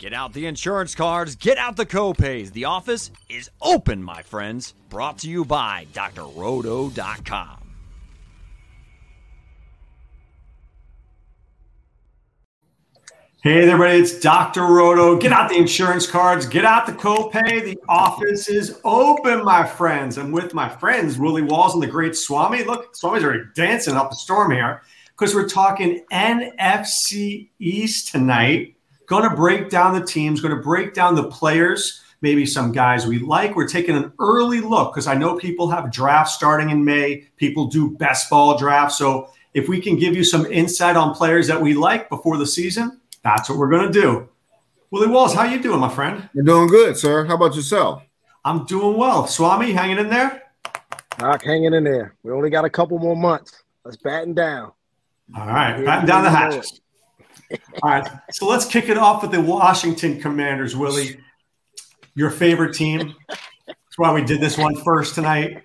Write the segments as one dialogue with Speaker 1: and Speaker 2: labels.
Speaker 1: Get out the insurance cards, get out the copays. The office is open, my friends. Brought to you by drroto.com.
Speaker 2: Hey everybody, it's Dr. Roto. Get out the insurance cards, get out the copay. The office is open, my friends. I'm with my friends, Willie Walls and the great Swami. Look, Swami's already dancing up a storm here because we're talking NFC East tonight. Going to break down the teams, going to break down the players, maybe some guys we like. We're taking an early look because I know people have drafts starting in May. People do best ball drafts. So if we can give you some insight on players that we like before the season, that's what we're going to do. Willie Walls, how you doing, my friend?
Speaker 3: You're doing good, sir. How about yourself?
Speaker 2: I'm doing well. Swami, hanging in there?
Speaker 4: Doc, hanging in there. We only got a couple more months. Let's batten down.
Speaker 2: All right, batten down the hatches. All right, so let's kick it off with the Washington Commanders, Willie. Your favorite team. That's why we did this one first tonight.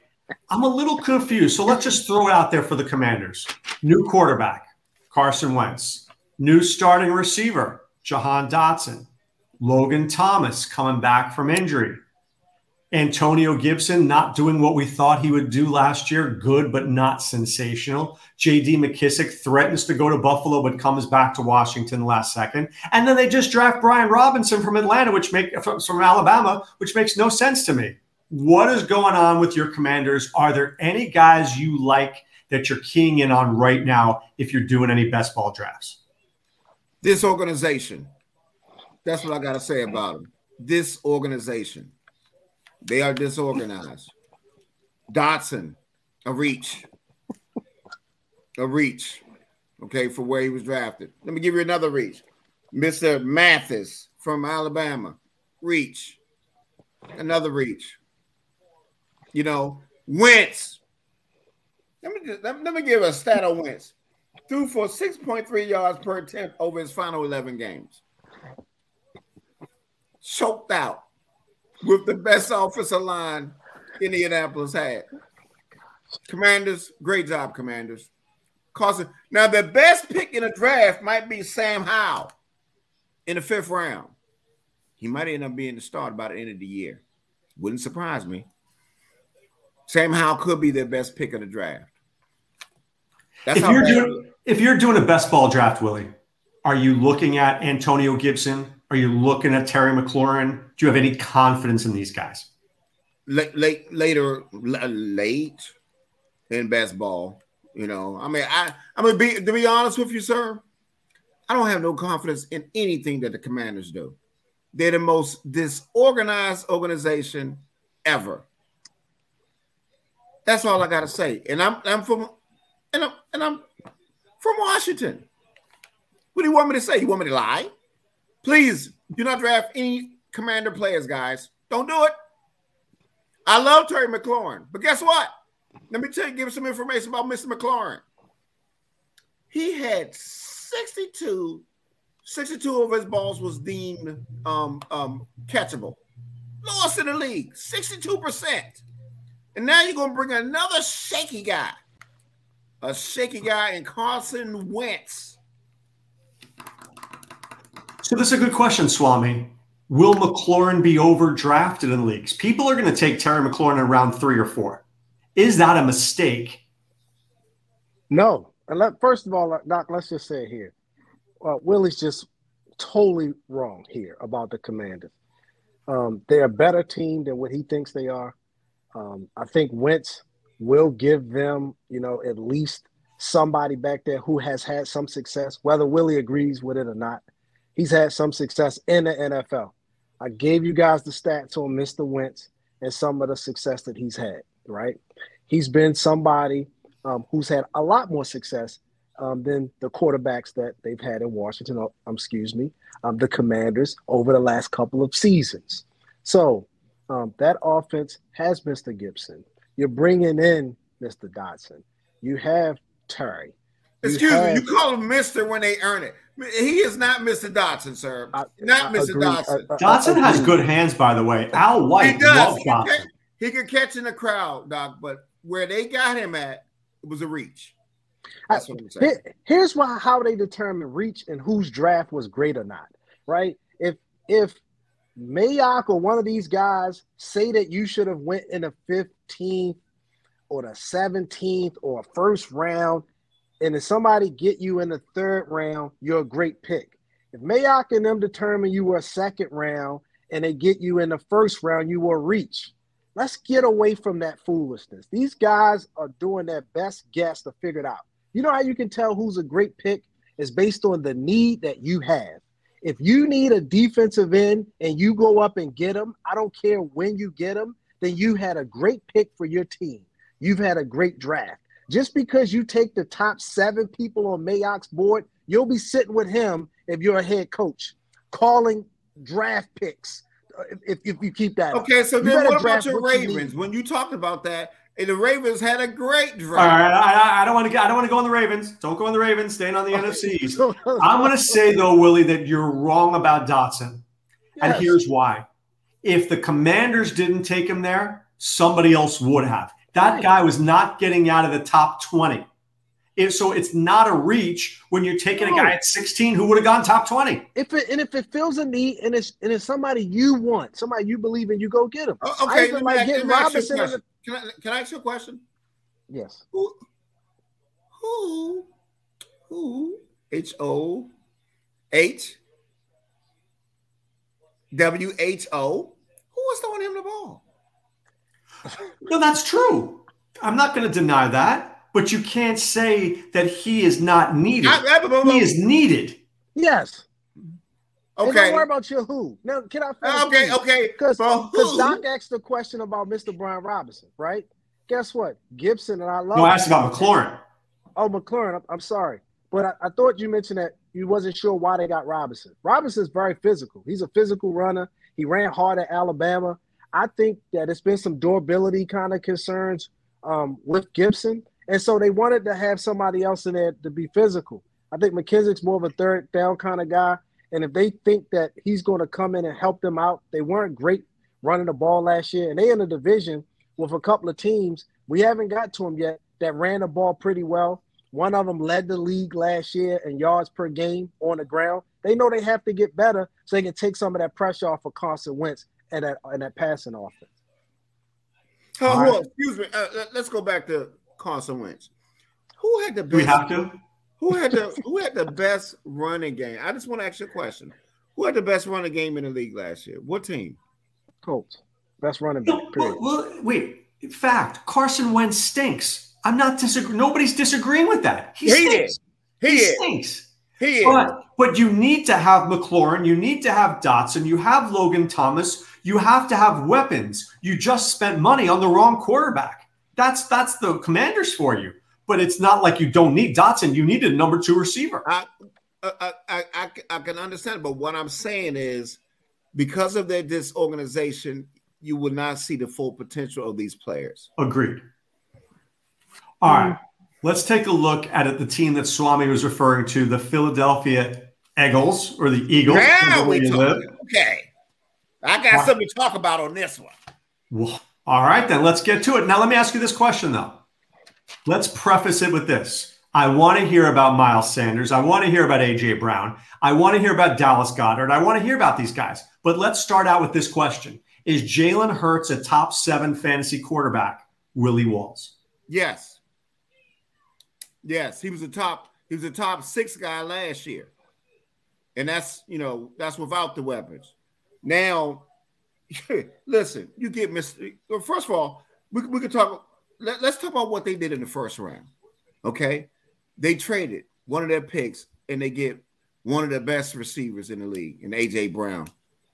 Speaker 2: I'm a little confused, so let's just throw it out there for the Commanders. New quarterback, Carson Wentz. New starting receiver, Jahan Dotson. Logan Thomas coming back from injury. Antonio Gibson not doing what we thought he would do last year, good but not sensational. JD McKissic threatens to go to Buffalo but comes back to Washington last second. And then they just draft Brian Robinson from Atlanta, which make from, from Alabama, which makes no sense to me. What is going on with your commanders? Are there any guys you like that you're keying in on right now if you're doing any best ball drafts?
Speaker 3: This organization. That's what I got to say about them. This organization. They are disorganized. Dotson, a reach. A reach. Okay, for where he was drafted. Let me give you another reach. Mr. Mathis from Alabama. Reach. Another reach. You know, Wentz. Let me just, let, let me give a stat on Wentz threw for 6.3 yards per attempt over his final 11 games. Choked out with the best offensive line Indianapolis had. Commanders, great job, Commanders. Causing now the best pick in the draft might be Sam Howell in the fifth round. He might end up being the start by the end of the year. Wouldn't surprise me. Sam Howell could be their best pick of the draft.
Speaker 2: That's if you're doing if you're doing a best ball draft, Willie, are you looking at Antonio Gibson? Are you looking at Terry McLaurin? Do you have any confidence in these guys?
Speaker 3: Late, late later, late in best ball. You know, I mean, I I'm gonna be to be honest with you, sir. I don't have no confidence in anything that the Commanders do. They're the most disorganized organization ever. That's all I gotta say. And I'm I'm from and I'm, and I'm from Washington. What do you want me to say? You want me to lie? Please do not draft any commander players, guys. Don't do it. I love Terry McLaurin, but guess what? Let me tell you, give some information about Mr. McLaurin. He had 62, 62 of his balls was deemed um, um, catchable. Lowest in the league, 62%. And now you're going to bring another shaky guy a shaky guy in Carson Wentz.
Speaker 2: So this is a good question, Swami. Will McLaurin be overdrafted in leagues? People are going to take Terry McLaurin in round three or four. Is that a mistake?
Speaker 4: No. First of all, Doc, let's just say it here. Uh, Willie's just totally wrong here about the Commanders. Um, they're a better team than what he thinks they are. Um, I think Wentz will give them, you know, at least somebody back there who has had some success, whether Willie agrees with it or not. He's had some success in the NFL. I gave you guys the stats on Mr. Wentz and some of the success that he's had, right? He's been somebody um, who's had a lot more success um, than the quarterbacks that they've had in Washington, uh, um, excuse me, um, the commanders over the last couple of seasons. So um, that offense has Mr. Gibson. You're bringing in Mr. Dotson. You have Terry.
Speaker 3: You Excuse have, me, you call him Mister when they earn it. He is not Mr. Dotson, sir. I, not I Mr. Agree. Dotson.
Speaker 2: I, Dotson has good hands, by the way. Al White he does.
Speaker 3: He can, catch, he can catch in the crowd, Doc. But where they got him at, it was a reach.
Speaker 4: That's what I'm saying. Here's why how they determine reach and whose draft was great or not. Right? If if Mayock or one of these guys say that you should have went in the 15th or the 17th or first round, and if somebody get you in the third round, you're a great pick. If Mayock and them determine you were a second round and they get you in the first round, you will reach. Let's get away from that foolishness. These guys are doing their best guess to figure it out. You know how you can tell who's a great pick is based on the need that you have. If you need a defensive end and you go up and get them, I don't care when you get them, then you had a great pick for your team. You've had a great draft. Just because you take the top seven people on Mayock's board, you'll be sitting with him if you're a head coach, calling draft picks if, if you keep that.
Speaker 3: Okay, so then what about your Ravens? You when you talked about that, and the Ravens had a great draft.
Speaker 2: All right, I, I don't want to. I don't want to go on the Ravens. Don't go on the Ravens. Staying on the NFCs. I'm going to say though, Willie, that you're wrong about Dotson, yes. and here's why. If the Commanders didn't take him there, somebody else would have. That guy was not getting out of the top 20. If, so it's not a reach when you're taking no. a guy at 16 who would have gone top 20.
Speaker 4: If it and if it fills a need and it's and it's somebody you want, somebody you believe in, you go get him.
Speaker 3: Oh, okay, let like me, let me can, I, can I ask you a question?
Speaker 4: Yes.
Speaker 3: Who who who H O H W H O who was throwing him the ball?
Speaker 2: No, that's true. I'm not going to deny that but you can't say that he is not needed. I, I, I, he is needed.
Speaker 4: Yes.
Speaker 3: Okay.
Speaker 4: And don't worry about your who. Now, can I
Speaker 3: finish? Okay, okay.
Speaker 4: Because Doc asked the question about Mr. Brian Robinson, right? Guess what? Gibson and I love.
Speaker 2: No, I asked about McLaurin.
Speaker 4: Oh, McLaurin. I'm, I'm sorry, but I, I, thought you mentioned that you wasn't sure why they got Robinson. Robinson's very physical. He's a physical runner. He ran hard at Alabama. I think that it's been some durability kind of concerns um, with Gibson. And so they wanted to have somebody else in there to be physical. I think McKissic's more of a third down kind of guy. And if they think that he's going to come in and help them out, they weren't great running the ball last year. And they in a division with a couple of teams. We haven't got to them yet that ran the ball pretty well. One of them led the league last year in yards per game on the ground. They know they have to get better so they can take some of that pressure off of Carson Wentz and that and that passing offense.
Speaker 3: Oh, well, excuse me. Uh, let's go back to Carson Wentz. Who had the best?
Speaker 2: We have to.
Speaker 3: Who had the Who had the best running game? I just want to ask you a question. Who had the best running game in the league last year? What team?
Speaker 4: Colts. Best running back.
Speaker 2: Period. Well, well, wait. Fact: Carson Wentz stinks. I'm not disagreeing. Nobody's disagreeing with that. He, he stinks. Is.
Speaker 3: He,
Speaker 2: he
Speaker 3: is.
Speaker 2: stinks.
Speaker 3: He
Speaker 2: but,
Speaker 3: is.
Speaker 2: But you need to have McLaurin. You need to have Dotson. You have Logan Thomas. You have to have weapons. You just spent money on the wrong quarterback. That's that's the commanders for you. But it's not like you don't need Dotson. You need a number two receiver.
Speaker 3: I, I, I, I, I can understand, but what I'm saying is because of their disorganization, you will not see the full potential of these players.
Speaker 2: Agreed. All right. Let's take a look at it, the team that Swami was referring to, the Philadelphia Eagles or the Eagles.
Speaker 3: Now we talk, okay. I got something to talk about on this one.
Speaker 2: Well, all right, then let's get to it. Now, let me ask you this question, though. Let's preface it with this. I want to hear about Miles Sanders. I want to hear about AJ Brown. I want to hear about Dallas Goedert. I want to hear about these guys. But let's start out with this question Is Jalen Hurts a top seven fantasy quarterback? Willie Walls.
Speaker 3: Yes. Yes. He was a top, he was a top six guy last year. And that's, you know, that's without the weapons. Now, listen, you get Mr. Well, first of all, we, we could talk. Let, us talk about what they did in the first round. Okay, they traded one of their picks and they get one of the best receivers in the league, in AJ Brown,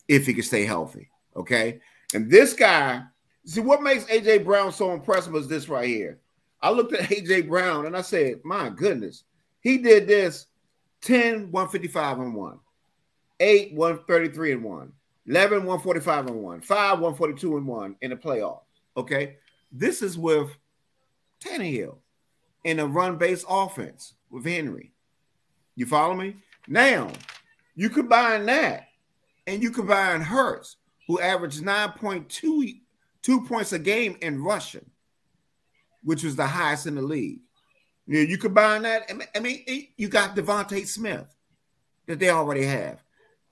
Speaker 3: if he can stay healthy. Okay, and this guy, see what makes AJ Brown so impressive is this right here. I looked at AJ Brown and I said, my goodness, he did this 10, 155 and 1, 8, 133 and 1, 11, 145 and 1, 5, 142 and 1 in the playoffs. Okay. This is with Tannehill in a run based offense with Henry. You follow me? Now, you combine that and you combine Hurts, who averaged 9.2 two points a game in rushing, which was the highest in the league. Know, you combine that, I mean, you got DeVonta Smith that they already have.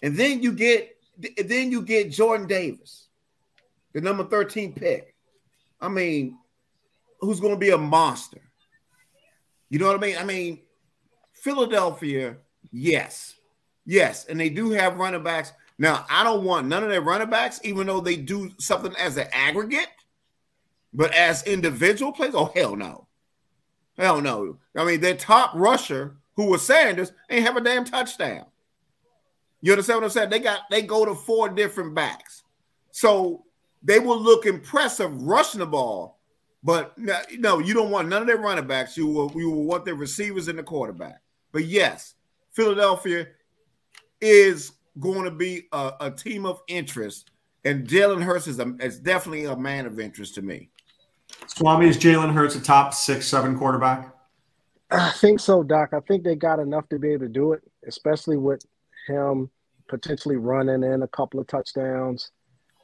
Speaker 3: And then you get then you get Jordan Davis, the number 13 pick. I mean, who's going to be a monster? You know what I mean? I mean, Philadelphia, yes, yes, and they do have running backs. Now, I don't want none of their running backs, even though they do something as an aggregate, but as individual players, oh hell no, hell no. I mean, their top rusher, who was Sanders, ain't have a damn touchdown. You understand what I'm saying? They got they go to four different backs, so they will look impressive rushing the ball, but no, you don't want none of their running backs. You will you will want their receivers and the quarterback. But yes, Philadelphia is going to be a, a team of interest, and Jalen Hurts is, a, is definitely a man of interest to me.
Speaker 2: Swami, is Jalen Hurts a top six, seven quarterback?
Speaker 4: I think so, Doc. I think they got enough to be able to do it, especially with him potentially running in a couple of touchdowns.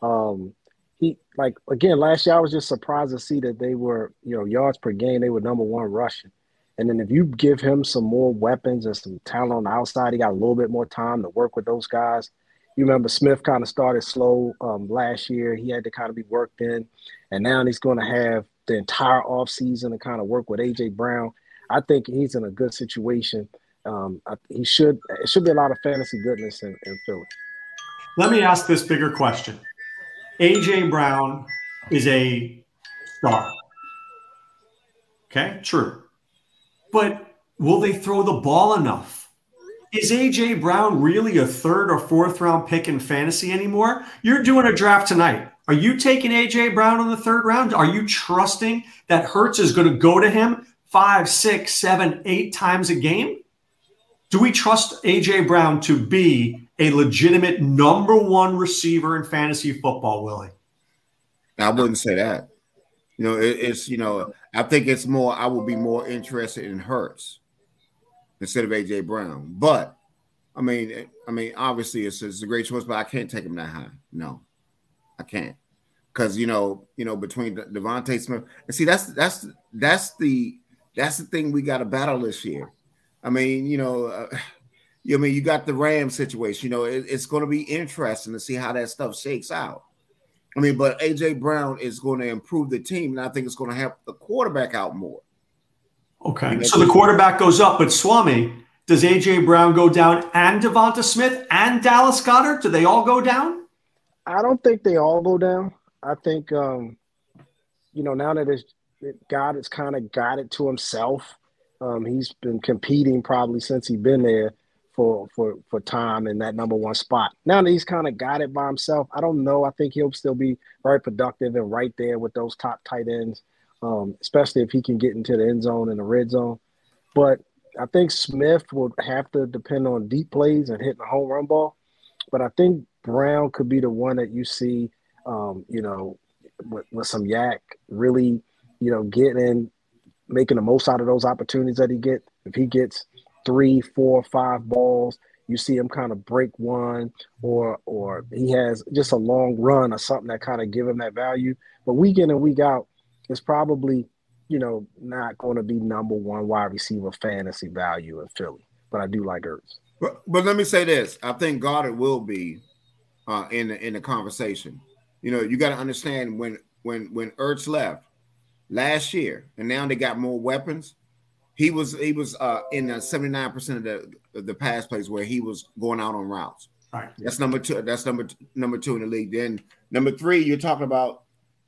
Speaker 4: Um, he like again last year I was just surprised to see that they were you know yards per game they were number one rushing, and then if you give him some more weapons and some talent on the outside, he got a little bit more time to work with those guys. You remember Smith kind of started slow um, last year. He had to kind of be worked in, and now he's going to have the entire offseason to kind of work with AJ Brown. I think he's in a good situation. Um, he should. It should be a lot of fantasy goodness in, in Philly.
Speaker 2: Let me ask this bigger question. AJ Brown is a star. Okay, true. But will they throw the ball enough? Is AJ Brown really a third or fourth round pick in fantasy anymore? You're doing a draft tonight. Are you taking AJ Brown in the third round? Are you trusting that Hurts is going to go to him five, six, seven, eight times a game? Do we trust AJ Brown to be a legitimate number one receiver in fantasy football, Willie?
Speaker 3: I wouldn't say that. You know, it, it's you know, I think it's more. I would be more interested in Hurts instead of AJ Brown. But I mean, I mean, obviously it's, it's a great choice, but I can't take him that high. No, I can't because you know, you know, between DeVonta Smith and see, that's that's that's the that's the thing we got to battle this year. I mean, you know, uh, I mean, you got the Ram situation. You know, it, it's going to be interesting to see how that stuff shakes out. I mean, but AJ Brown is going to improve the team, and I think it's going to help the quarterback out more.
Speaker 2: Okay, you know, so the quarterback goes up, but Swami, does AJ Brown go down and DeVonta Smith and Dallas Goedert? Do they all go down?
Speaker 4: I don't think they all go down. I think, um, you know, now that it's, God has kind of got it to himself. Um, he's been competing probably since he's been there for for for time in that number one spot. Now that he's kind of got it by himself, I don't know. I think he'll still be very productive and right there with those top tight ends, um, especially if he can get into the end zone and the red zone. But I think Smith will have to depend on deep plays and hitting a home run ball. But I think Brown could be the one that you see, um, you know, with, with some YAC really, you know, getting making the most out of those opportunities that he get. If he gets three, four, five balls. You see him kind of break one, or or he has just a long run or something that kind of give him that value. But week in and week out, it's probably you know not going to be number one wide receiver fantasy value in Philly. But I do like Ertz.
Speaker 3: But but let me say this: I think Goedert will be uh, in the in the conversation. You know, you got to understand when when when Ertz left last year, and now they got more weapons. He was he was uh, in the seventy nine percent of the of the pass plays where he was going out on routes.
Speaker 2: Right.
Speaker 3: That's number two. That's number number two in the league. Then number three, you're talking about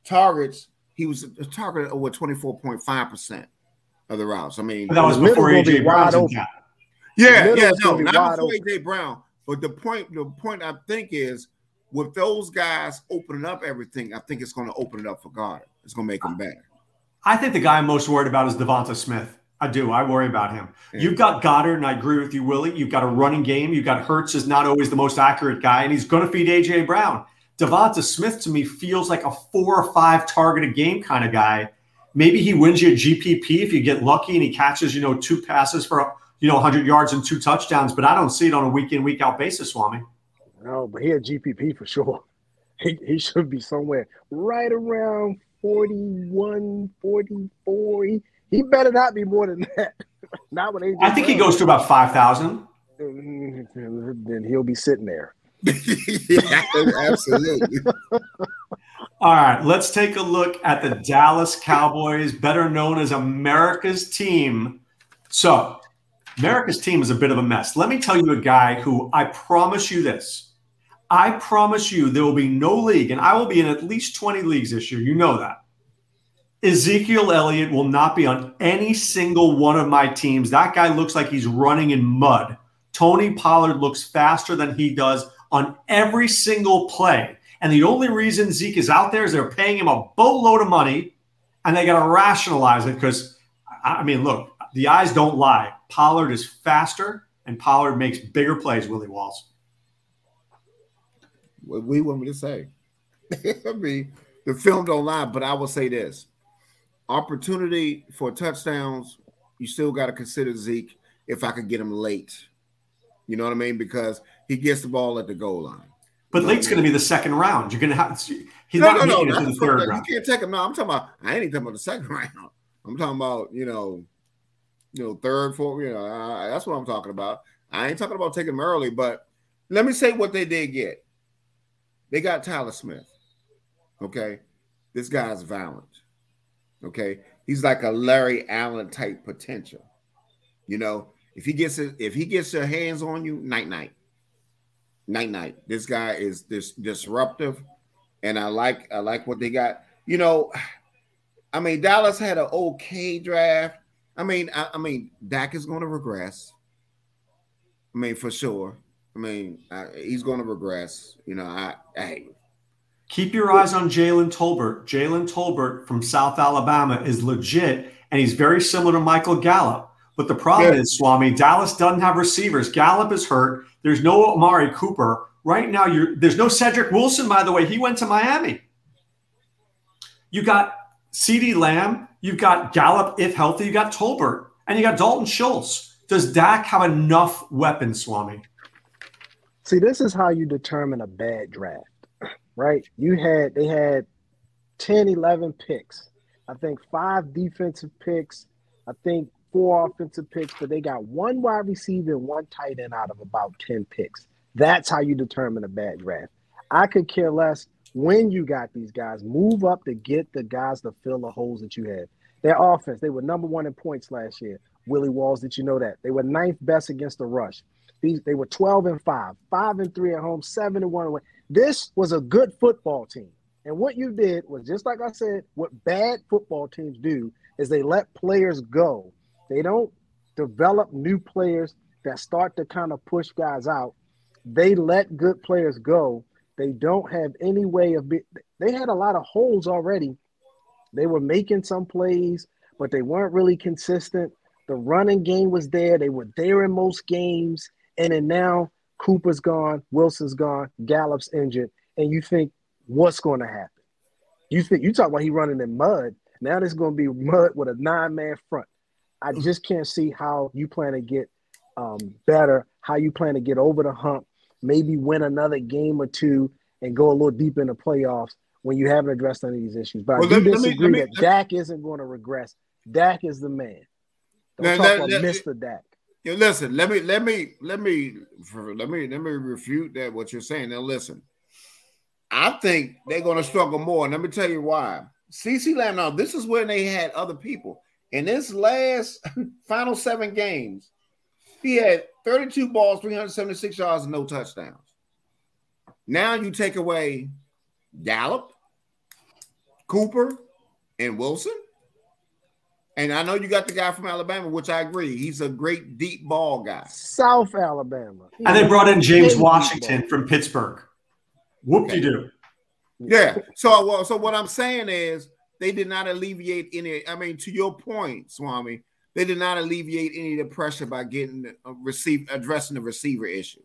Speaker 3: targets. He was a target over twenty four point five percent of the routes. I mean,
Speaker 2: but that was before AJ Brown.
Speaker 3: Yeah, yeah, no, not before AJ Brown. But the point, the point I think is with those guys opening up everything, I think it's going to open it up for Goedert. It's going to make him better.
Speaker 2: I think the guy I'm most worried about is DeVonta Smith. I do. I worry about him. Yeah. You've got Goedert, and I agree with you, Willie. You've got a running game. You've got Hurts is not always the most accurate guy, and he's going to feed AJ Brown. DeVonta Smith to me feels like a four or five target a game kind of guy. Maybe he wins you a GPP if you get lucky and he catches, you know, two passes for you know 100 yards and two touchdowns. But I don't see it on a week in week out basis, Swami.
Speaker 4: No, but he had GPP for sure. He, he should be somewhere right around 41, 44. He, he better not be more than that. not with AJ.
Speaker 2: I think Brown. he goes to about five thousand. Mm-hmm.
Speaker 4: Then he'll be sitting there.
Speaker 3: yeah, absolutely.
Speaker 2: All right, let's take a look at the Dallas Cowboys, better known as America's team. So, America's team is a bit of a mess. Let me tell you a guy who I promise you this. I promise you there will be no league, and I will be in at least 20 leagues this year. You know that. Ezekiel Elliott will not be on any single one of my teams. That guy looks like he's running in mud. Tony Pollard looks faster than he does on every single play. And the only reason Zeke is out there is they're paying him a boatload of money and they got to rationalize it because, I mean, look, the eyes don't lie. Pollard is faster and Pollard makes bigger plays, Willie Walls.
Speaker 3: What we want me to say? I mean, the film don't lie, but I will say this opportunity for touchdowns, you still got to consider Zeke if I could get him late. You know what I mean? Because he gets the ball at the goal line.
Speaker 2: But late's going to be the second round. You're going to have he's
Speaker 3: no,
Speaker 2: not
Speaker 3: no, no,
Speaker 2: the third round.
Speaker 3: You can't take him. No, I'm talking about. I ain't even talking about the second round. I'm talking about you know, you know, third, fourth. You know, that's what I'm talking about. I ain't talking about taking him early. But let me say what they did get. They got Tyler Smith. Okay, this guy's violent. Okay, he's like a Larry Allen type potential. You know, if he gets it, if he gets your hands on you, night night, night night. This guy is this disruptive, and I like I like what they got. You know, I mean Dallas had an okay draft. I mean, I, I mean Dak is going to regress. I mean, for sure. I mean, I, he's going to regress. You know, I hey,
Speaker 2: Keep your eyes on Jalen Tolbert. Jalen Tolbert from South Alabama is legit, and he's very similar to Michael Gallup. But the problem
Speaker 3: Yeah.
Speaker 2: is, Swami, Dallas doesn't have receivers. Gallup is hurt. There's no Amari Cooper. Right now, you're, there's no Cedric Wilson, by the way. He went to Miami. You got CeeDee Lamb. You've got Gallup, if healthy. You got Tolbert. And you got Dalton Schultz. Does Dak have enough weapons, Swami?
Speaker 4: See, this is how you determine a bad draft, right? You had they had 10, 11 picks. I think five defensive picks. I think four offensive picks, but they got one wide receiver and one tight end out of about 10 picks. That's how you determine a bad draft. I could care less when you got these guys. Move up to get the guys to fill the holes that you have. Their offense, they were number one in points last year. Willie Walls, did you know that? They were ninth best against the rush. These they were 12 and 5, 5 and 3 at home, 7 and 1 away. This was a good football team. And what you did was just like I said, what bad football teams do is they let players go. They don't develop new players that start to kind of push guys out. They let good players go. They don't have any way of be- they had a lot of holes already. They were making some plays, but they weren't really consistent. The running game was there. They were there in most games. And then now Cooper's gone, Wilson's gone, Gallup's injured, and you think what's going to happen? You think you talk about he running in mud. Now there's going to be mud with a nine man front. I just can't see how you plan to get um, better, how you plan to get over the hump, maybe win another game or two, and go a little deep in the playoffs when you haven't addressed any of these issues. But
Speaker 3: Well,
Speaker 4: I do
Speaker 3: let me- let me-
Speaker 4: disagree
Speaker 3: let me-
Speaker 4: that Dak isn't going to regress. Dak is the man. Don't
Speaker 3: Now,
Speaker 4: talk about Mr. Dak.
Speaker 3: Yeah, listen, let me let me let me let me let me refute that what you're saying. Now listen. I think they're gonna struggle more. And let me tell you why. CeeDee Lamb, now this is when they had other people. In this last final seven games, he had 32 balls, 376 yards, and no touchdowns. Now you take away Gallup, Cooper, and Wilson. And I know you got the guy from Alabama, which I agree. He's a great deep ball guy.
Speaker 4: South Alabama.
Speaker 2: And they brought in James Washington from Pittsburgh. Whoop de doo.
Speaker 3: Yeah. So well, so what I'm saying is they did not alleviate any. I mean, to your point, Swami, they did not alleviate any of the pressure by getting a uh, receive addressing the receiver issue.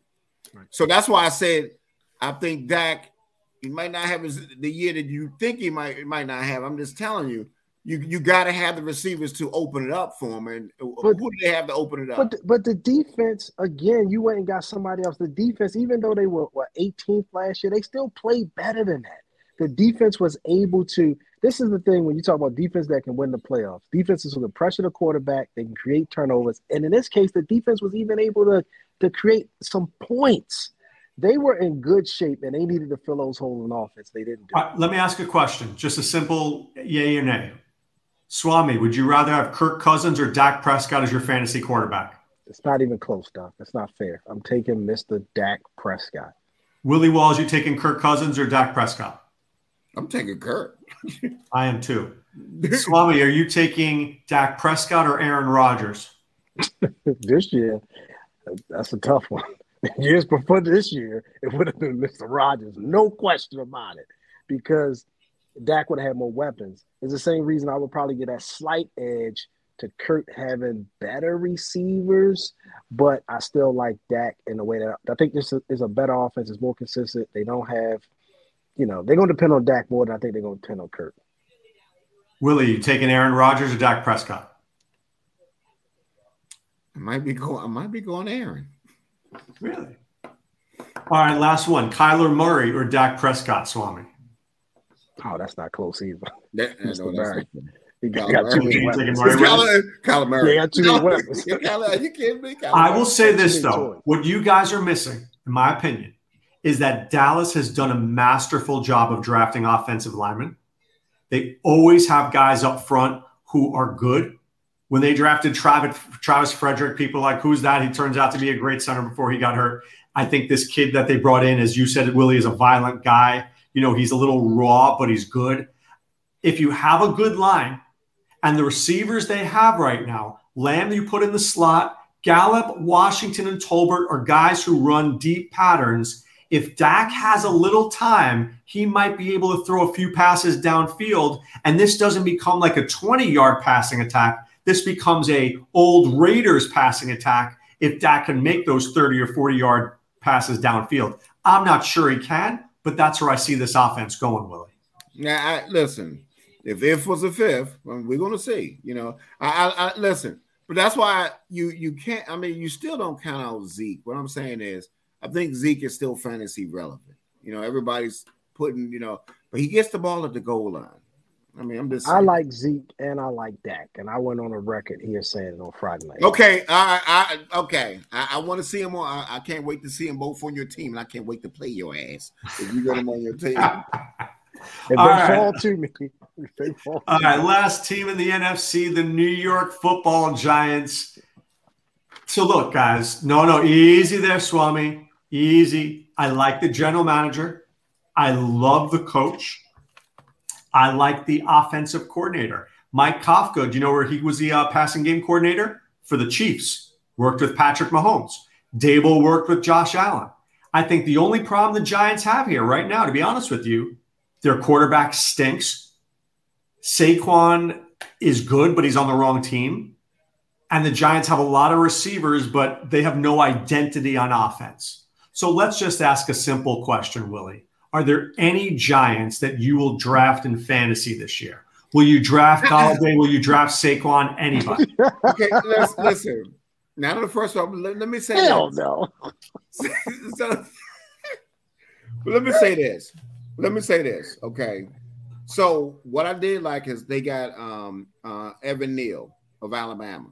Speaker 3: So that's why I said I think Dak he might not have his, the year that you think he might he might not have. I'm just telling you, you you got to have the receivers to open it up for him. And
Speaker 4: But-
Speaker 3: who do they have to open it up?
Speaker 4: But the, but the defense again, you went and got somebody else. The defense, even though they were what 18th last year, they still played better than that. The defense was able to. This is the thing when you talk about defense that can win the playoffs. Defenses will pressure the quarterback. They can create turnovers, and in this case, the defense was even able to to create some points. they were in good shape and they needed to fill those holes in offense. They didn't do.
Speaker 2: let me ask a question, just a simple yay or nay. Swami, would you rather have Kirk Cousins or Dak Prescott as your fantasy quarterback?
Speaker 4: It's not even close, Doc. That's not fair. I'm taking Mr. Dak Prescott.
Speaker 2: Willie Walls, you taking Kirk Cousins or Dak Prescott?
Speaker 3: I'm taking Kirk.
Speaker 2: I am too. Swami, are you taking Dak Prescott or Aaron Rodgers?
Speaker 4: this year, that's a tough one. Years before this year, it would have been Mr. Rodgers, no question about it, because Dak would have had more weapons. It's the same reason I would probably get that slight edge to Kirk having better receivers, but I still like Dak in the way that I think this is a better offense. It's more consistent. They don't have, you know, they're going to depend on Dak more than I think they're going to depend on Kirk.
Speaker 2: Willie, you taking Aaron Rodgers or Dak Prescott?
Speaker 3: I might be going. I might be going Aaron.
Speaker 2: Really? All right, last one: Kyler Murray or Dak Prescott, Swami.
Speaker 4: Oh, that's not close either.
Speaker 3: That, no,
Speaker 4: Murray.
Speaker 3: He
Speaker 4: got,
Speaker 3: got
Speaker 4: too many weapons. Kyler,
Speaker 3: Murray.
Speaker 4: got too many weapons.
Speaker 3: you kidding me?
Speaker 2: I will say this though: what you guys are missing, in my opinion, is that Dallas has done a masterful job of drafting offensive linemen. They always have guys up front who are good when they drafted Travis, Frederick, people like, who's that? He turns out to be a great center before he got hurt. I think this kid that they brought in, as you said, Willie, is a violent guy. You know, he's a little raw, but he's good. If you have a good line and the receivers they have right now, Lamb, you put in the slot, Gallup, Washington, and Tolbert are guys who run deep patterns. If Dak has a little time, he might be able to throw a few passes downfield, and this doesn't become like a 20 yard passing attack this becomes a old Raiders passing attack if Dak can make those 30 or 40 yard passes downfield. I'm not sure he can, but that's where I see this offense going, Willie.
Speaker 3: Now, I, listen, if if was a fifth, we're going to see. You know, I, I, I, listen, but that's why you you can't. I mean, you still don't count out Zeke. What I'm saying is, I think Zeke is still fantasy relevant. You know, everybody's putting, you know, but he gets the ball at the goal line. I mean, I'm just.
Speaker 4: Saying. I like Zeke and I like Dak, and I went on a record here saying it on Friday night.
Speaker 3: Okay, I, I okay, I, I want to see him on. I, I, can't wait to see them both on your team, and I can't wait to play your ass if you get them on your team.
Speaker 4: if they right. fall to me,
Speaker 2: they fall. All right, last team in the NFC, the New York Football Giants. So look, guys, no, no, easy there, Swami, easy. I like the general manager. I love the coach. I like the offensive coordinator. Mike Kafka, do you know where he was the uh, passing game coordinator? For the Chiefs. Worked with Patrick Mahomes. Daboll worked with Josh Allen. I think the only problem the Giants have here right now, to be honest with you, their quarterback stinks. Saquon is good, but he's on the wrong team. And the Giants have a lot of receivers, but they have no identity on offense. So let's just ask a simple question, Willie. Are there any Giants that you will draft in fantasy this year? Will you draft Golladay? will you draft Saquon? Anybody?
Speaker 3: okay, let's, listen. Now the first one, let, let me say
Speaker 4: Hell this. no.
Speaker 3: so, let me say this. Let me say this. Okay. So what I did like is they got um uh Evan Neal of Alabama,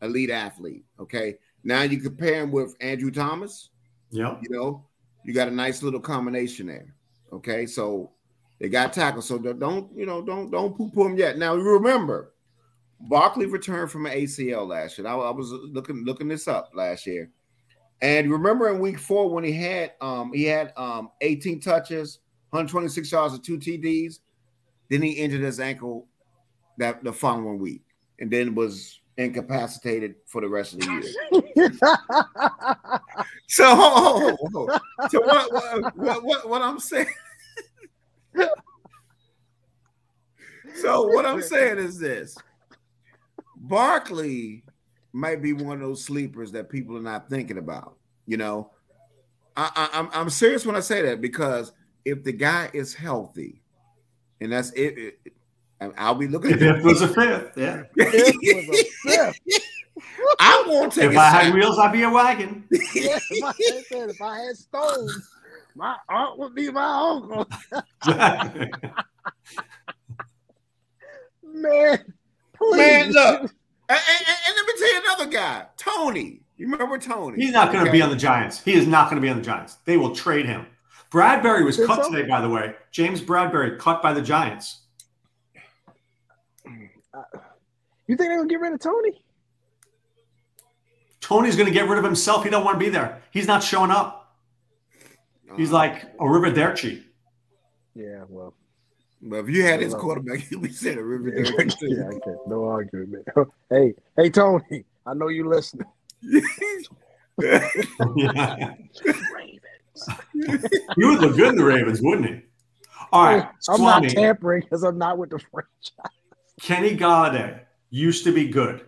Speaker 3: elite athlete. Okay. Now you compare him with Andrew Thomas.
Speaker 2: Yeah.
Speaker 3: You know, you got a nice little combination there. Okay, so they got tackles. So don't you know? Don't don't poo poo them yet. Now remember, Barkley returned from an ACL last year. I, I, was looking looking this up last year, and remember in week four when he had um he had um 18 touches, 126 yards, and two TDs. Then he injured his ankle that the following week, and then was incapacitated for the rest of the year. so, oh, oh, oh, so what, what, what, what I'm saying. so what I'm saying is this: Barkley might be one of those sleepers that people are not thinking about. You know, I, I, I'm I'm serious when I say that because if the guy is healthy, and that's it, it I'll be looking.
Speaker 2: If it was a fifth, yeah. It was a fifth.
Speaker 3: I won't take.
Speaker 2: If I had wheels, I'd be a wagon.
Speaker 4: yeah, if I had, if I had stones, my aunt would be my uncle. Man, please.
Speaker 3: man, look. And, and, and, let me tell you another guy, Tony. You remember Tony?
Speaker 2: He's not going to okay. be on the Giants. He is not going to be on the Giants. They will trade him. Bradberry was cut so? today, by the way. James Bradberry cut by the Giants.
Speaker 4: Uh, you think they're going to get rid of Tony?
Speaker 2: Tony's going to get rid of himself. He don't want to be there. He's not showing up. He's uh, like a Arrivederci.
Speaker 4: Yeah, well.
Speaker 3: But if you had his quarterback, he'd be saying Arrivederci.
Speaker 4: yeah, okay. No argument. Hey, hey, Tony, I know you listening.
Speaker 2: yeah. he would look good in the Ravens, wouldn't he? All right.
Speaker 4: I'm Swami. not tampering because I'm not with the franchise.
Speaker 2: Kenny Golladay used to be good.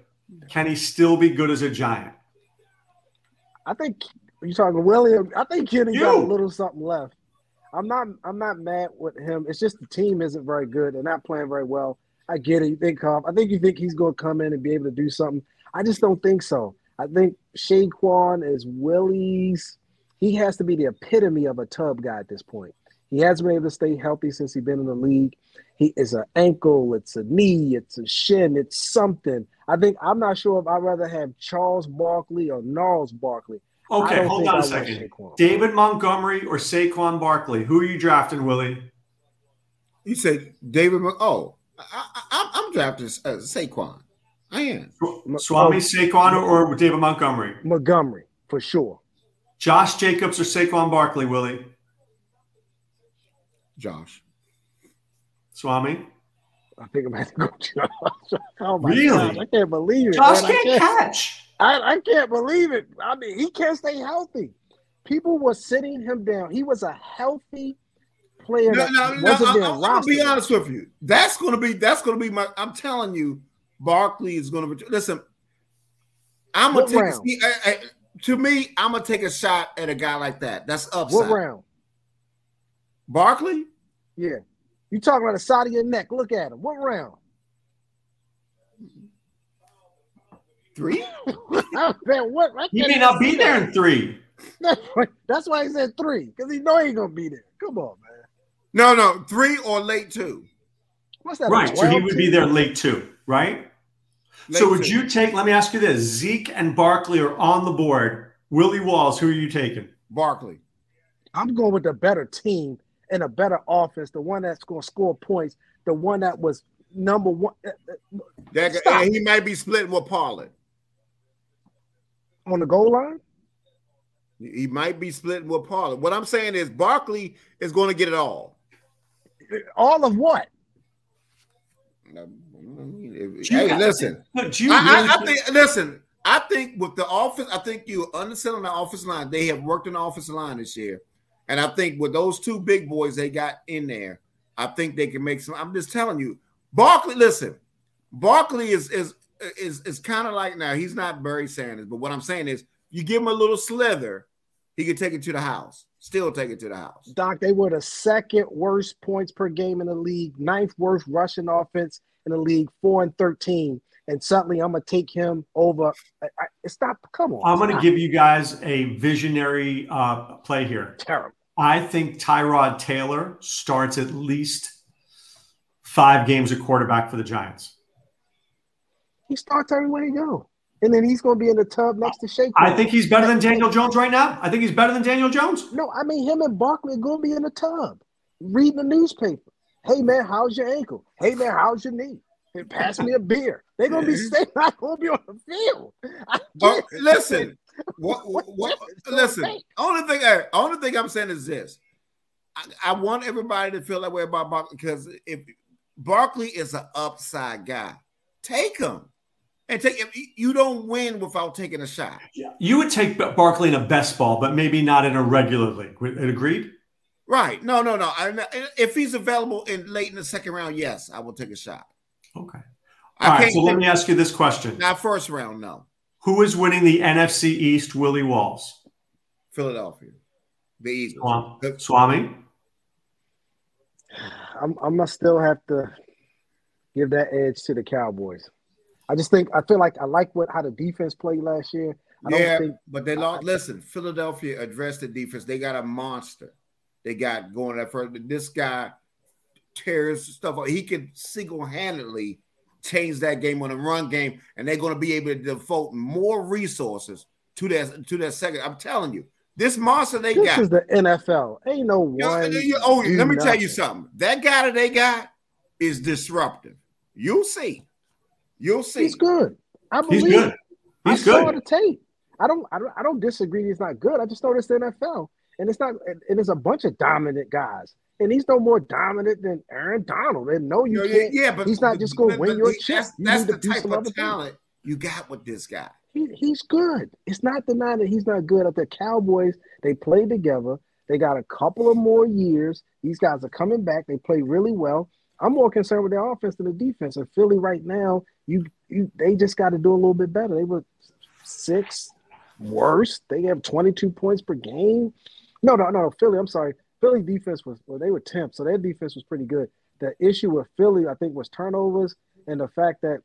Speaker 2: Can he still be good as a giant?
Speaker 4: I think you talking William. I think Kenny you. got a little something left. I'm not. I'm not mad with him. It's just the team isn't very good. They're not playing very well. I get it. You think I think you think he's going to come in and be able to do something. I just don't think so. I think Saquon is Willie's. He has to be the epitome of a tub guy at this point. He hasn't been able to stay healthy since he's been in the league. He is an ankle, it's a knee, it's a shin, it's something. I think I'm not sure if I'd rather have Charles Barkley or Gnarls Barkley.
Speaker 2: Okay, hold on a second. David Montgomery or Saquon Barkley? Who are you drafting, Willie?
Speaker 3: You said David. Oh, I, am drafting uh, Saquon. I am.
Speaker 2: Swami Saquon or, or David Montgomery?
Speaker 4: Montgomery for sure.
Speaker 2: Josh Jacobs or Saquon Barkley, Willie?
Speaker 3: Josh.
Speaker 2: Swami?
Speaker 4: I think I'm going to go Josh. Oh my
Speaker 2: really?
Speaker 4: gosh, I can't believe it.
Speaker 2: Josh can't, can't, catch.
Speaker 4: I, I can't believe it. I mean, he can't stay healthy. People were sitting him down. He was a healthy player. No, no, no.
Speaker 3: I'm, I'm gonna be honest with you. That's gonna be that's gonna be my. I'm telling you, Barkley is gonna be. Listen, I'm gonna take. A, I, I, to me, I'm gonna take a shot at a guy like that. That's upside.
Speaker 4: What round?
Speaker 3: Barkley.
Speaker 4: Yeah. You talking about the side of your neck. Look at him. What round?
Speaker 3: Three?
Speaker 4: Man, what?
Speaker 2: he may not be there in three.
Speaker 4: That's why he said three, because he know he ain't gonna be there. Come on, man.
Speaker 3: No, no, three or late two.
Speaker 2: What's that? Right. So he would be there late two, right? Late so would two. you take? Let me ask you this: Zeke and Barkley are on the board. Willie Walls, who are you taking?
Speaker 3: Barkley.
Speaker 4: I'm going with the better team and a better offense, the one that's going to score points, the one that was number one. Uh,
Speaker 3: uh, that, he might be splitting with Pollard
Speaker 4: on the goal line.
Speaker 3: He might be splitting with Pollard. What I'm saying is Barkley is going to get it all.
Speaker 4: All of what?
Speaker 3: Hey, listen. I, I, I think. Listen. I think with the office, I think you underselling the office line. They have worked on the offensive line this year. And I think with those two big boys they got in there, I think they can make some. I'm just telling you, Barkley. Listen, Barkley is is is is kind of like now he's not Barry Sanders, but what I'm saying is you give him a little slither, he could take it to the house. Still take it to the house.
Speaker 4: Doc, they were the second worst points per game in the league, ninth worst rushing offense in the league, four and thirteen. And suddenly I'm gonna take him over. I, I, stop. Come on.
Speaker 2: I'm gonna give you guys a visionary uh, play here.
Speaker 4: Terrible.
Speaker 2: I think Tyrod Taylor starts at least five games a quarterback for the Giants.
Speaker 4: He starts everywhere he go. And then he's going to be in the tub next to Shake.
Speaker 2: I think he's better than Daniel Jones right now. I think he's better than Daniel Jones.
Speaker 4: No, I mean him and Barkley are going to be in the tub, reading the newspaper. Hey man, how's your ankle? Hey man, how's your knee? Hey, pass me a beer. They're gonna be staying not gonna be on the field.
Speaker 3: Well, listen, what, what, what listen, only thing I, only thing I'm saying is this. I, I, want everybody to feel that way about Barkley because if Barkley is an upside guy, take him. And take you don't win without taking a shot.
Speaker 2: Yeah. You would take Barkley in a best ball, but maybe not in a regular league. Agreed?
Speaker 3: Right. No, no, no. I, if he's available in late in the second round, yes, I will take a shot.
Speaker 2: Okay. All right. So let me ask you this question.
Speaker 3: Not first round, no.
Speaker 2: Who is winning the NFC East, Willie Walls?
Speaker 3: Philadelphia. The Eagles.
Speaker 2: Swami?
Speaker 4: I'm, I'm gonna still have to give that edge to the Cowboys. I just think I feel like I like what how the defense played last year. I
Speaker 3: yeah, think, but they lost. I, listen, Philadelphia addressed the defense. They got a monster. They got going that first. This guy tears stuff up. He can single handedly change that game on a run game, and they're going to be able to devote more resources to that to that second. I'm telling you, this monster they
Speaker 4: This
Speaker 3: got.
Speaker 4: is the NFL. Ain't no one.
Speaker 3: you- oh, let me tell you something. That guy that they got is disruptive. You'll see. You'll see.
Speaker 4: He's good. I believe.
Speaker 2: He's
Speaker 4: believe.
Speaker 2: good.
Speaker 4: it. I
Speaker 2: He's
Speaker 4: saw
Speaker 2: good.
Speaker 4: the tape. I don't, I don't. I don't disagree. He's not good. I just know this the NFL, and it's not. And and it's a bunch of dominant guys, and he's no more dominant than Aaron Donald. And no, you
Speaker 3: yeah,
Speaker 4: can't.
Speaker 3: yeah, but
Speaker 4: he's not just gonna win your
Speaker 3: he-
Speaker 4: chip.
Speaker 3: That's, that's the type of talent you got with this guy.
Speaker 4: He, he's good. It's not denying that he's not good. At the Cowboys, they played together. They got a couple of more years. These guys are coming back. They play really well. I'm more concerned with their offense than the defense. And Philly right now, you you they just got to do a little bit better. They were six worst. They have 22 points per game. No, no, no, Philly. I'm sorry. Philly defense was well, they were 10th, so their defense was pretty good. The issue with Philly, I think, was turnovers and the fact that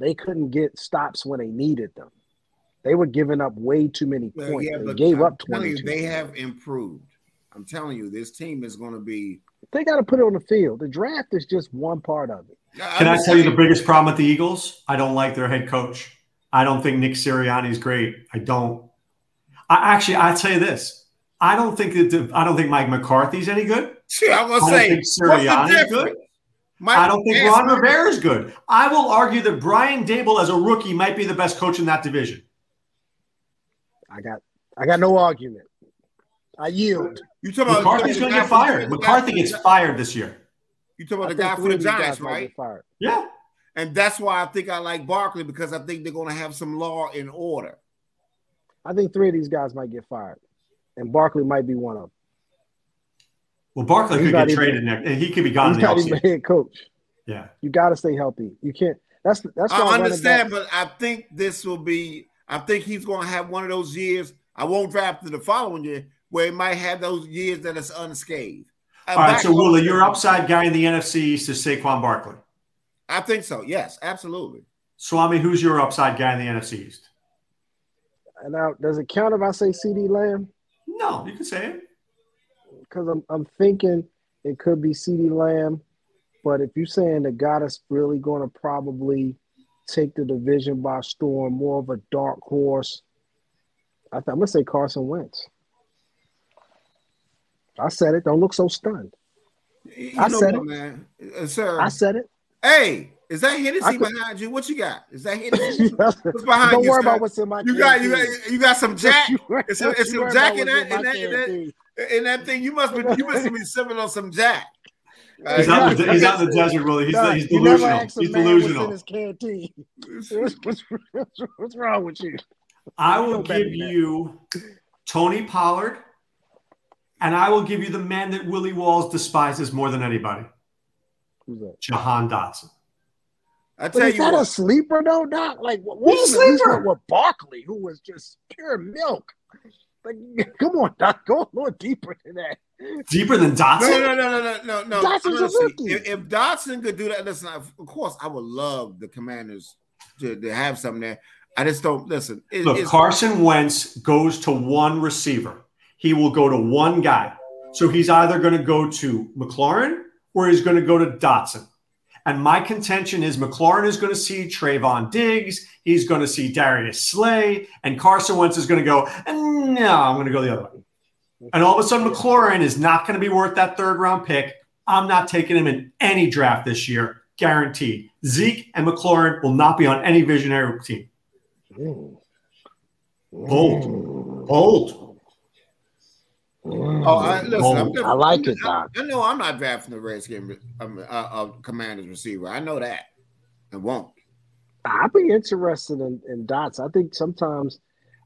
Speaker 4: they couldn't get stops when they needed them. They were giving up way too many
Speaker 3: Well,
Speaker 4: points.
Speaker 3: yeah,
Speaker 4: they gave
Speaker 3: I'm
Speaker 4: up
Speaker 3: telling
Speaker 4: 22.
Speaker 3: you, they have improved. I'm telling you, this team is going to be.
Speaker 4: They got to put it on the field. The draft is just one part of it.
Speaker 2: Can I tell you the biggest problem with the Eagles? I don't like their head coach. I don't think Nick Sirianni is great. I don't. I actually, I tell you this. I don't think that. the- I don't think Mike McCarthy's any good.
Speaker 3: Shit, I'm going
Speaker 2: I
Speaker 3: to
Speaker 2: don't
Speaker 3: say, what's the
Speaker 2: Sirianni's
Speaker 3: difference?
Speaker 2: good.
Speaker 3: Mike-
Speaker 2: I don't think
Speaker 3: Yes,
Speaker 2: Ron Rivera is good. I will argue that Brian Daboll as a rookie might be the best coach in that division.
Speaker 4: I got I got no argument. I yield.
Speaker 3: You talking about
Speaker 2: McCarthy's going to get fired. McCarthy gets fired this year.
Speaker 3: You talking about
Speaker 4: I
Speaker 3: the guy for the
Speaker 4: of guys
Speaker 3: Giants, right?
Speaker 4: fired.
Speaker 2: Yeah.
Speaker 3: And that's why I think I like Barkley because I think they're going to have some law and order.
Speaker 4: I think three of these guys might get fired, and Barkley might be one of them.
Speaker 2: Well, Barkley
Speaker 4: He's
Speaker 2: could
Speaker 4: not
Speaker 2: get
Speaker 4: even-
Speaker 2: traded next, and he could be gone
Speaker 4: He's
Speaker 2: in the
Speaker 4: not even a head coach.
Speaker 2: Yeah.
Speaker 4: You got to stay healthy. You can't. That's that's
Speaker 3: I understand, but I think this will be. I think he's going to have one of those years. I won't draft to the following year where he might have those years that that is unscathed.
Speaker 2: All right. So, Willie, your upside guy in the NFC East is Saquon Barkley.
Speaker 3: I think so. Yes, absolutely.
Speaker 2: Swami, who's your upside guy in the NFC East?
Speaker 4: And now, does it count if I say CeeDee Lamb?
Speaker 2: No, you can say it.
Speaker 4: Because I'm I'm thinking it could be CeeDee Lamb, but if you're saying the guy that's really going to probably take the division by storm, more of a dark horse, I th- I'm gonna say Carson Wentz. I said it. Don't look so stunned.
Speaker 3: You
Speaker 4: I said
Speaker 3: what,
Speaker 4: it.
Speaker 3: man, Uh, sir.
Speaker 4: I said it.
Speaker 3: hey, is that
Speaker 4: I
Speaker 3: Hennessy
Speaker 4: could-
Speaker 3: behind you? What you got? Is that Hennessy? What's
Speaker 4: Don't
Speaker 3: behind you?
Speaker 4: worry
Speaker 3: sir?
Speaker 4: about what's in my.
Speaker 3: You got you got you got some Jack
Speaker 4: you worry-
Speaker 3: It's a-
Speaker 4: don't
Speaker 3: it's
Speaker 4: you
Speaker 3: a
Speaker 4: worry
Speaker 3: Jack
Speaker 4: about
Speaker 3: in that- in that- in that- in that thing. You must be you must be sipping on some Jack. Uh,
Speaker 2: He's
Speaker 3: you-
Speaker 2: out, in the,
Speaker 3: you
Speaker 2: he's
Speaker 3: got-
Speaker 2: out in the desert, Willie. He's,
Speaker 4: Nah,
Speaker 2: he's delusional. He's
Speaker 4: man what's in
Speaker 2: delusional.
Speaker 4: What's, what's, what's, what's wrong with you?
Speaker 2: I will
Speaker 4: better
Speaker 2: give
Speaker 4: than that.
Speaker 2: you Tony Pollard, and I will give you the man that Willie Walls despises more than anybody,
Speaker 4: Who's that?
Speaker 2: Jahan Dotson.
Speaker 3: I
Speaker 4: But is
Speaker 3: you
Speaker 4: that a sleeper though, Doc? Like, what
Speaker 2: He's
Speaker 4: was
Speaker 2: sleeper.
Speaker 4: with Barkley, who was just pure milk? Like, come on, Doc, go a little deeper than that.
Speaker 2: Deeper than Dotson?
Speaker 3: No, no, no, no, no, no, no.
Speaker 4: Dotson's a rookie.
Speaker 3: if, if Dotson could do that, listen. Of course, I would love the Commanders to, to have something there. I just don't listen. It,
Speaker 2: Look, Carson Wentz goes to one receiver. He will go to one guy. So he's either going to go to McLaurin or he's going to go to Dotson. And my contention is McLaurin is going to see Trevon Diggs. He's going to see Darius Slay. And Carson Wentz is going to go, eh, no, I'm going to go the other way. And all of a sudden, McLaurin is not going to be worth that third round pick. I'm not taking him in any draft this year, guaranteed. Zeke and McLaurin will not be on any visionary team.
Speaker 4: Bold.
Speaker 2: Bold. Bold.
Speaker 3: oh, I, listen, I'm
Speaker 2: Oh,
Speaker 3: just-
Speaker 4: I like it,
Speaker 3: I, I know I'm not drafting the Redskin um, uh, uh, Commanders receiver. I know that. I won't.
Speaker 4: I'd be interested in, in dots. I think sometimes,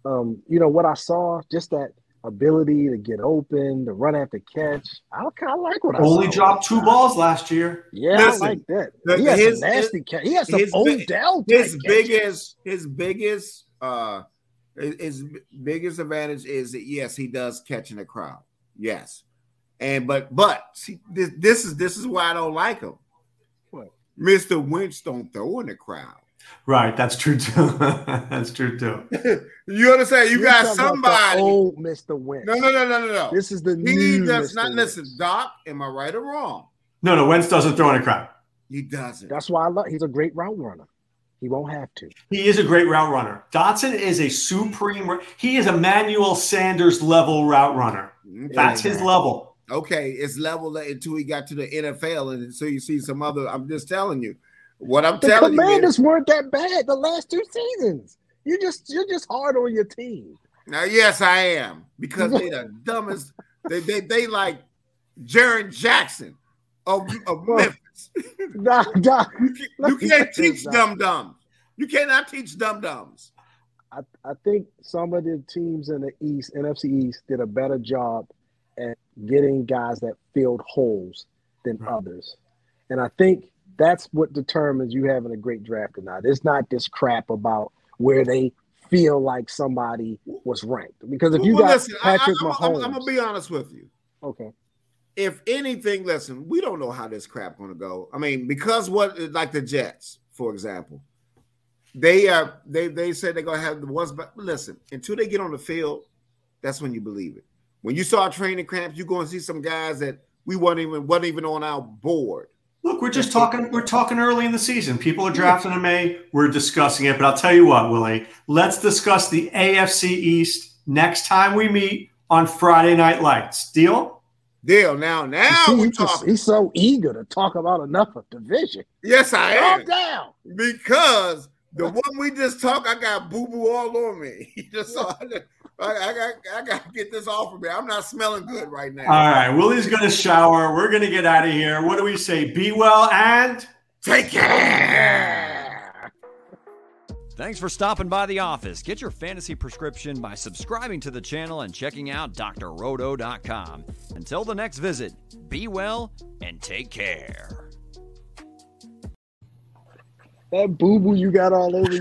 Speaker 4: um, you know, what I saw, just that ability to get open, to run after catch. I kind of like what I
Speaker 2: Only
Speaker 4: saw.
Speaker 2: dropped two balls last year.
Speaker 4: Yeah,
Speaker 3: Listen,
Speaker 4: I like that.
Speaker 3: the-
Speaker 4: He has
Speaker 3: his-
Speaker 4: some nasty catch. He has some
Speaker 3: his big-
Speaker 4: Odell.
Speaker 3: His
Speaker 4: type catches.
Speaker 3: biggest, his biggest, uh, his his biggest advantage is that yes, he does catch in the crowd. Yes, and but but see, this this is this is why I don't like him.
Speaker 4: What?
Speaker 3: Mister Wentz don't throw in the crowd.
Speaker 2: Right, that's true too. that's true too.
Speaker 3: You understand? You
Speaker 4: You're
Speaker 3: got somebody.
Speaker 4: the old Mr. Wentz.
Speaker 3: No, no, no, no, no, no.
Speaker 4: This is the
Speaker 3: he
Speaker 4: new
Speaker 3: does
Speaker 4: Mr.
Speaker 3: not
Speaker 4: Wentz.
Speaker 3: listen. Doc, am I right or wrong?
Speaker 2: No, no, Wentz doesn't throw in a crowd.
Speaker 3: He doesn't.
Speaker 4: That's why I love. He's a great route runner. He won't have to.
Speaker 2: He is a great route runner. Dotson is a supreme. He is a Manuel Sanders level route runner. Mm-hmm. That's his level.
Speaker 3: Okay, it's level until he got to the NFL, and so you see some other. I'm just telling you, what I'm
Speaker 4: the
Speaker 3: telling
Speaker 4: Commanders
Speaker 3: you.
Speaker 4: Commanders weren't that bad the last two seasons. You just you're just hard on your team.
Speaker 3: Now, yes, I am because they're the dumbest. They they they like Jaren Jackson of, of Memphis.
Speaker 4: Nah, nah,
Speaker 3: you, can, can't teach dumb dumbs. You cannot teach dumb dumbs.
Speaker 4: I, I think some of the teams in the East, NFC East, did a better job at getting guys that filled holes than right. others. And I think that's what determines you having a great draft or not. It's not this crap about where they feel like somebody was ranked. Because if you well, got listen, Patrick I, I, Mahomes,
Speaker 3: I'm, I'm, gonna be honest with you.
Speaker 4: Okay.
Speaker 3: If anything, listen, we don't know how this crap gonna go. I mean, because what like the Jets, for example, they are they they said they're gonna have the ones, but listen, until they get on the field, that's when you believe it. When you saw training camps, you're going to see some guys that we weren't even wasn't even on our board.
Speaker 2: Look, we're just talking. We're talking early in the season. People are drafting in May. We're discussing it, but I'll tell you what, Willie. Let's discuss the AFC East next time we meet on Friday Night Lights. Deal?
Speaker 3: Deal. Now, now
Speaker 4: see,
Speaker 3: we're
Speaker 4: he's,
Speaker 3: talking.
Speaker 4: He's so eager to talk about enough of division.
Speaker 3: Yes, I am.
Speaker 4: Down.
Speaker 3: Because the one we just talked, I got boo boo all on me. just saw. I, I, got I got to get this off of me. I'm not smelling good right now.
Speaker 2: All right, Willie's gonna shower. We're gonna get out of here. What do we say? Be well and
Speaker 3: take care.
Speaker 1: Thanks for stopping by the office. Get your fantasy prescription by subscribing to the channel and checking out drroto.com. Until the next visit, be well and take care.
Speaker 4: That boo boo you got all over you.